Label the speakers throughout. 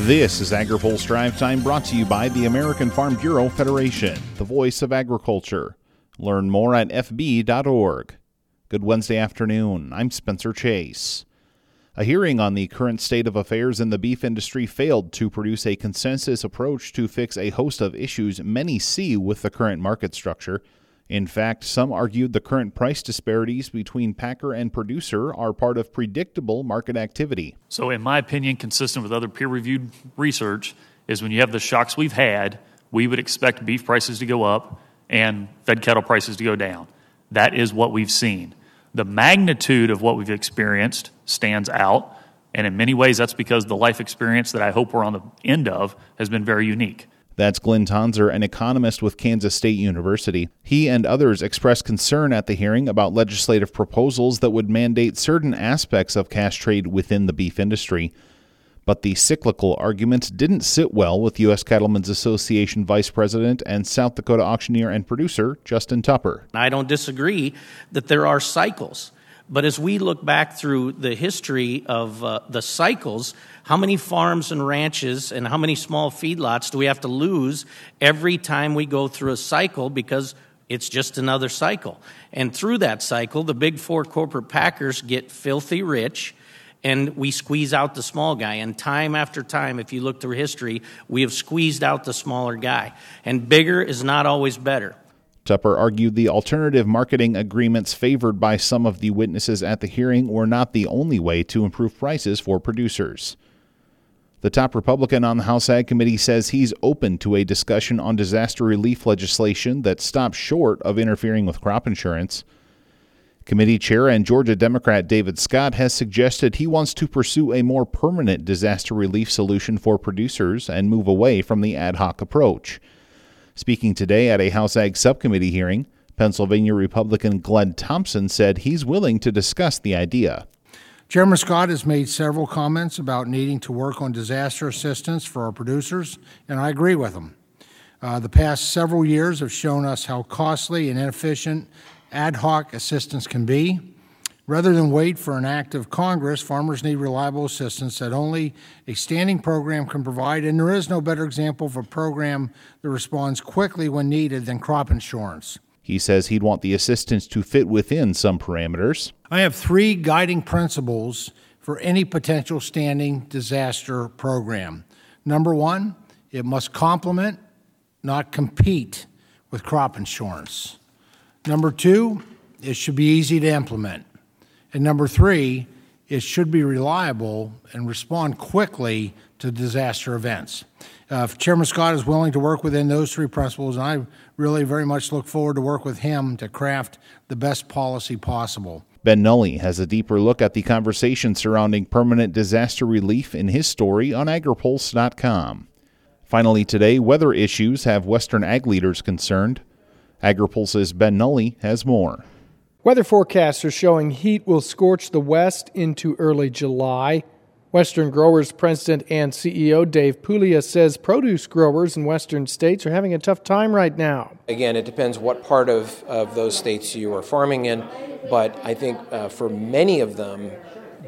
Speaker 1: This is AgriPulse Drive Time brought to you by the American Farm Bureau Federation, the voice of agriculture. Learn more at fb.org. Good Wednesday afternoon. I'm Spencer Chase. A hearing on the current state of affairs in the beef industry failed to produce a consensus approach to fix a host of issues many see with the current market structure. In fact, some argued the current price disparities between packer and producer are part of predictable market activity.
Speaker 2: So, in my opinion, consistent with other peer reviewed research, is when you have the shocks we've had, we would expect beef prices to go up and fed cattle prices to go down. That is what we've seen. The magnitude of what we've experienced stands out, and in many ways, that's because the life experience that I hope we're on the end of has been very unique.
Speaker 1: That's Glynn Tonsor, an economist with Kansas State University. He and others expressed concern at the hearing about legislative proposals that would mandate certain aspects of cash trade within the beef industry. But the cyclical argument didn't sit well with U.S. Cattlemen's Association Vice President and South Dakota auctioneer and producer Justin Tupper.
Speaker 3: I don't disagree that there are cycles. But as we look back through the history of uh, the cycles, how many farms and ranches and how many small feedlots do we have to lose every time we go through a cycle because it's just another cycle? And through that cycle, the big four corporate packers get filthy rich and we squeeze out the small guy. And time after time, if you look through history, we have squeezed out the smaller guy. And bigger is not always better.
Speaker 1: Tupper argued the alternative marketing agreements favored by some of the witnesses at the hearing were not the only way to improve prices for producers. The top Republican on the House Ag Committee says he's open to a discussion on disaster relief legislation that stops short of interfering with crop insurance. Committee Chair and Georgia Democrat David Scott has suggested he wants to pursue a more permanent disaster relief solution for producers and move away from the ad hoc approach. Speaking today at a House Ag Subcommittee hearing, Pennsylvania Republican Glenn Thompson said he's willing to discuss the idea.
Speaker 4: Chairman Scott has made several comments about needing to work on disaster assistance for our producers, and I agree with him. Uh, the past several years have shown us how costly and inefficient ad hoc assistance can be. Rather than wait for an act of Congress, farmers need reliable assistance that only a standing program can provide, and there is no better example of a program that responds quickly when needed than crop insurance.
Speaker 1: He says he'd want the assistance to fit within some parameters.
Speaker 4: I have three guiding principles for any potential standing disaster program. Number one, it must complement, not compete with crop insurance. Number two, it should be easy to implement. And number three, it should be reliable and respond quickly to disaster events. Uh, if Chairman Scott is willing to work within those three principles, and I really very much look forward to work with him to craft the best policy possible.
Speaker 1: Ben Nuelle has a deeper look at the conversation surrounding permanent disaster relief in his story on agripulse.com. Finally, today, weather issues have Western ag leaders concerned. AgriPulse's Ben Nuelle has more.
Speaker 5: Weather forecasts are showing heat will scorch the west into early July. Western Growers President and CEO Dave Puglia says produce growers in western states are having a tough time right now.
Speaker 6: Again, it depends what part of, of those states you are farming in, but I think uh, for many of them,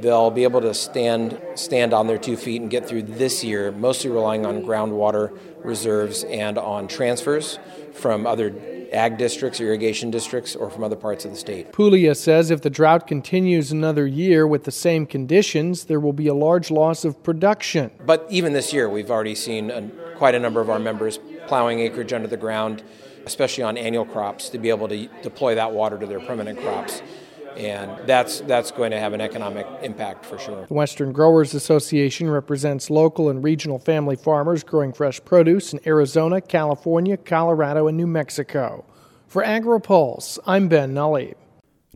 Speaker 6: they'll be able to stand stand on their two feet and get through this year, mostly relying on groundwater reserves and on transfers from other ag districts, irrigation districts, or from other parts of the state.
Speaker 5: Puglia says if the drought continues another year with the same conditions, there will be a large loss of production.
Speaker 6: But even this year, we've already seen a, quite a number of our members plowing acreage under the ground, especially on annual crops, to be able to deploy that water to their permanent crops and that's that's going to have an economic impact for sure.
Speaker 5: The Western Growers Association represents local and regional family farmers growing fresh produce in Arizona, California, Colorado, and New Mexico. For AgriPulse, I'm Ben Nuelle.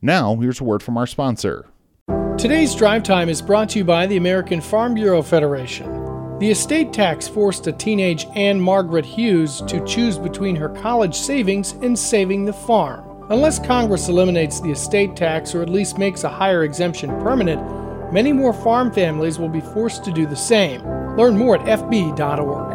Speaker 1: Now, here's a word from our sponsor.
Speaker 5: Today's drive time is brought to you by the American Farm Bureau Federation. The estate tax forced a teenage Anne Margaret Hughes to choose between her college savings and saving the farm. Unless Congress eliminates the estate tax or at least makes a higher exemption permanent, many more farm families will be forced to do the same. Learn more at fb.org.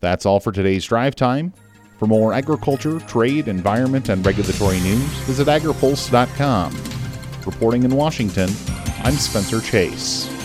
Speaker 1: That's all for today's drive time. For more agriculture, trade, environment, and regulatory news, visit agripulse.com. Reporting in Washington, I'm Spencer Chase.